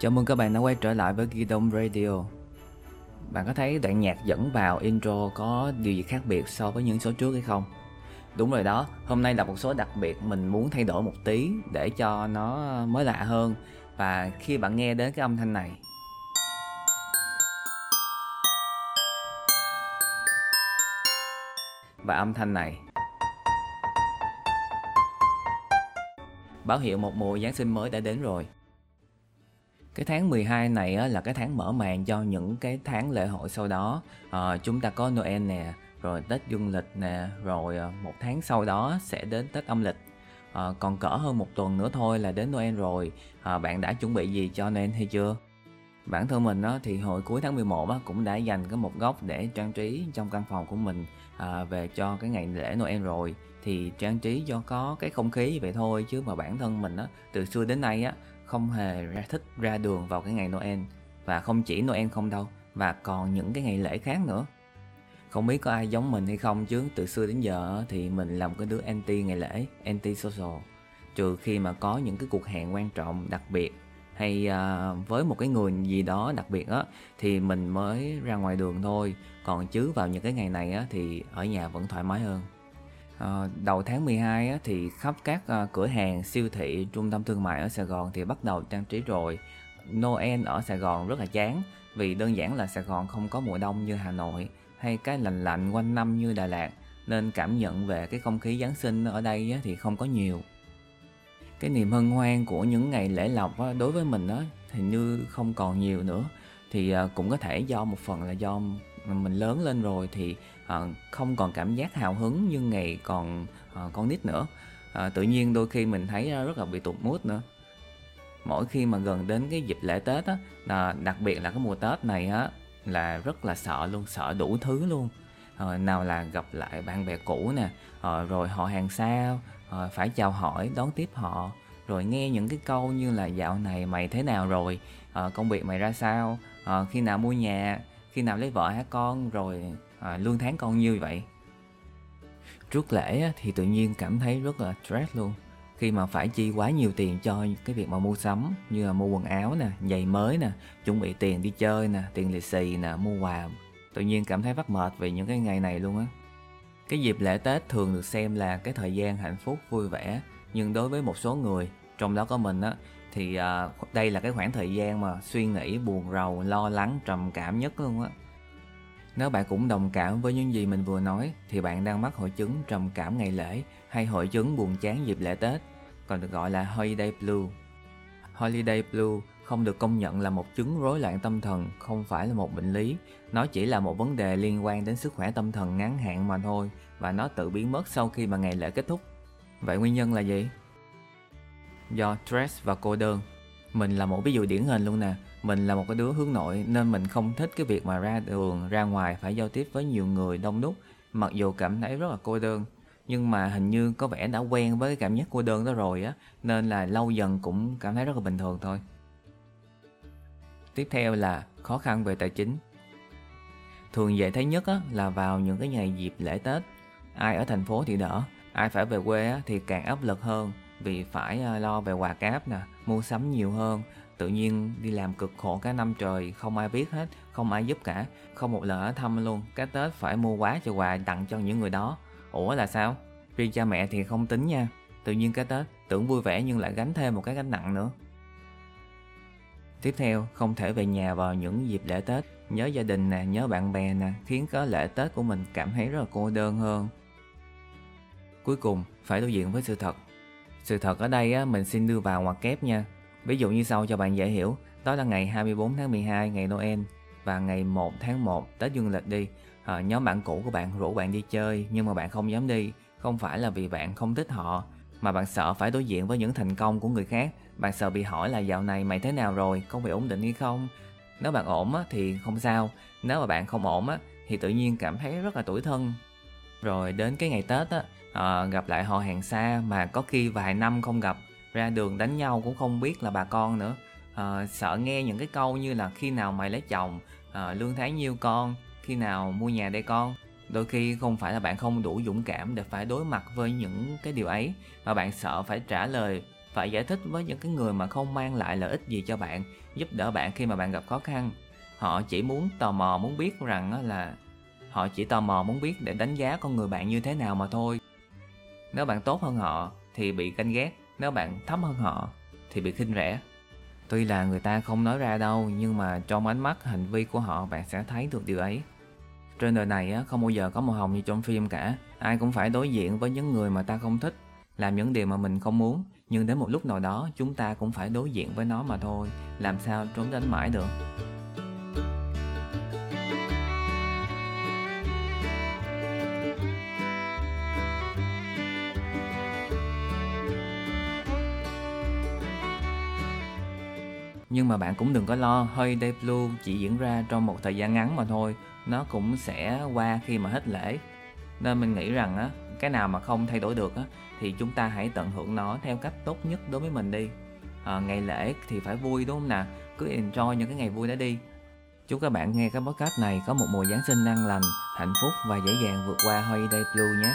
Chào mừng các bạn đã quay trở lại với Gidom Radio. Bạn có thấy đoạn nhạc dẫn vào intro có điều gì khác biệt so với những số trước hay không? Đúng rồi đó, hôm nay là một số đặc biệt mình muốn thay đổi một tí để cho nó mới lạ hơn. Và khi bạn nghe đến cái âm thanh này. Và âm thanh này. Báo hiệu một mùa Giáng sinh mới đã đến rồi cái tháng 12 này á, là cái tháng mở màn cho những cái tháng lễ hội sau đó. À, chúng ta có Noel nè rồi Tết dương lịch nè rồi ờ, một tháng sau đó sẽ đến Tết âm lịch. À, còn cỡ hơn một tuần nữa thôi là đến Noel rồi. À, bạn đã chuẩn bị gì cho Noel hay chưa? Bản thân mình á, thì hồi cuối tháng 11 á, cũng đã dành cái một góc để trang trí trong căn phòng của mình à, về cho cái ngày lễ Noel rồi. Thì trang trí cho có cái không khí vậy thôi chứ mà bản thân mình á từ xưa đến nay á không hề ra thích ra đường vào cái ngày Noel. Và không chỉ Noel không đâu và còn những cái ngày lễ khác nữa. Không biết có ai giống mình hay không chứ, từ xưa đến giờ thì mình làm cái đứa anti ngày lễ anti social trừ khi mà có những cái cuộc hẹn quan trọng đặc biệt, hay à, với một cái người gì đó đặc biệt á, thì mình mới ra ngoài đường thôi. Còn chứ vào những cái ngày này á, thì ở nhà vẫn thoải mái hơn. Ờ, đầu tháng 12 á, thì khắp các ờ, cửa hàng, siêu thị, trung tâm thương mại ở Sài Gòn thì bắt đầu trang trí rồi. Noel ở Sài Gòn rất là chán vì đơn giản là Sài Gòn không có mùa đông như Hà Nội hay cái lạnh lạnh quanh năm như Đà Lạt nên cảm nhận về cái không khí Giáng sinh ở đây á, thì không có nhiều. Cái niềm hân hoan của những ngày lễ lộc á, đối với mình á, thì như không còn nhiều nữa thì ờ, cũng có thể do một phần là do mình lớn lên rồi thì Ờ, không còn cảm giác hào hứng như ngày còn ờ, con nít nữa. Ờ, tự nhiên đôi khi mình thấy rất là bị tụt mút nữa. Mỗi khi mà gần đến cái dịp lễ tết á đặc biệt là cái mùa tết này á là rất là sợ luôn sợ đủ thứ luôn. À, nào là gặp lại bạn bè cũ nè à, rồi họ hàng xa à, phải chào hỏi đón tiếp họ rồi nghe những cái câu như là dạo này mày thế nào rồi? À, công việc mày ra sao? À, khi nào mua nhà? Khi nào lấy vợ hả con? Rồi à, lương tháng con như vậy? Trước lễ thì tự nhiên cảm thấy rất là stress luôn. Khi mà phải chi quá nhiều tiền cho cái việc mà mua sắm như là mua quần áo nè giày mới nè chuẩn bị tiền đi chơi nè tiền lì xì nè mua quà. Tự nhiên cảm thấy vắt mệt vì những cái ngày này luôn á. Cái dịp lễ tết thường được xem là cái thời gian hạnh phúc vui vẻ. Nhưng đối với một số người trong đó có mình á thì à, đây là cái khoảng thời gian mà suy nghĩ buồn rầu lo lắng trầm cảm nhất luôn á nếu bạn cũng đồng cảm với những gì mình vừa nói thì bạn đang mắc hội chứng trầm cảm ngày lễ hay hội chứng buồn chán dịp lễ Tết, còn được gọi là Holiday Blue. Holiday Blue không được công nhận là một chứng rối loạn tâm thần, không phải là một bệnh lý. Nó chỉ là một vấn đề liên quan đến sức khỏe tâm thần ngắn hạn mà thôi và nó tự biến mất sau khi mà ngày lễ kết thúc. Vậy nguyên nhân là gì? Do stress và cô đơn. Mình là một ví dụ điển hình luôn nè. Mình là một cái đứa hướng nội nên mình không thích cái việc mà ra đường ra ngoài phải giao tiếp với nhiều người đông đúc mặc dù cảm thấy rất là cô đơn. Nhưng mà hình như có vẻ đã quen với cái cảm giác cô đơn đó rồi á nên là lâu dần cũng cảm thấy rất là bình thường thôi. Tiếp theo là khó khăn về tài chính. Thường dễ thấy nhất á, là vào những cái ngày dịp lễ tết. Ai ở thành phố thì đỡ ai phải về quê á, thì càng áp lực hơn vì phải ờ, lo về quà cáp nè, mua sắm nhiều hơn. Tự nhiên đi làm cực khổ cả năm trời, không ai biết hết, không ai giúp cả, không một lần ở thăm luôn. Cái tết phải mua quá cho quà tặng cho những người đó. Ủa là sao? Riêng cha mẹ thì không tính nha. Tự nhiên cái tết tưởng vui vẻ nhưng lại gánh thêm một cái gánh nặng nữa. Tiếp theo, không thể về nhà vào những dịp lễ tết. Nhớ gia đình nè, nhớ bạn bè nè, khiến cái lễ tết của mình cảm thấy rất là cô đơn hơn. Cuối cùng, phải đối diện với sự thật sự thật ở đây á, mình xin đưa vào ngoặc kép nha Ví dụ như sau cho bạn dễ hiểu, đó là ngày 24 tháng 12 ngày Noel và ngày 1 tháng 1 Tết Dương lịch đi. À, nhóm bạn cũ của bạn rủ bạn đi chơi nhưng mà bạn không dám đi, không phải là vì bạn không thích họ mà bạn sợ phải đối diện với những thành công của người khác. Bạn sợ bị hỏi là dạo này mày thế nào rồi, công việc ổn định hay không? Nếu bạn ổn á, thì không sao, nếu mà bạn không ổn á, thì tự nhiên cảm thấy rất là tủi thân. Rồi đến cái ngày Tết á, à, gặp lại họ hàng xa mà có khi vài năm không gặp ra đường đánh nhau cũng không biết là bà con nữa. À, sợ nghe những cái câu như là khi nào mày lấy chồng? À, lương tháng nhiêu con? Khi nào mua nhà đây con? Đôi khi không phải là bạn không đủ dũng cảm để phải đối mặt với những cái điều ấy mà bạn sợ phải trả lời phải giải thích với những cái người mà không mang lại lợi ích gì cho bạn giúp đỡ bạn khi mà bạn gặp khó khăn. Họ chỉ muốn tò mò muốn biết rằng là họ chỉ tò mò muốn biết để đánh giá con người bạn như thế nào mà thôi nếu bạn tốt hơn họ thì bị canh ghét nếu bạn thấp hơn họ thì bị khinh rẻ. Tuy là người ta không nói ra đâu nhưng mà trong ánh mắt hành vi của họ bạn sẽ thấy được điều ấy. Trên đời này á, không bao giờ có màu hồng như trong phim cả. Ai cũng phải đối diện với những người mà ta không thích làm những điều mà mình không muốn. Nhưng đến một lúc nào đó chúng ta cũng phải đối diện với nó mà thôi. Làm sao trốn tránh mãi được? Nhưng mà bạn cũng đừng có lo, hơi day Blue chỉ diễn ra trong một thời gian ngắn mà thôi, nó cũng sẽ qua khi mà hết lễ. Nên mình nghĩ rằng á, cái nào mà không thay đổi được á, thì chúng ta hãy tận hưởng nó theo cách tốt nhất đối với mình đi. À, ngày lễ thì phải vui đúng không nào? Cứ enjoy những cái ngày vui đó đi. Chúc các bạn nghe cái podcast này có một mùa Giáng sinh an lành, hạnh phúc và dễ dàng vượt qua Holiday Blue nhé.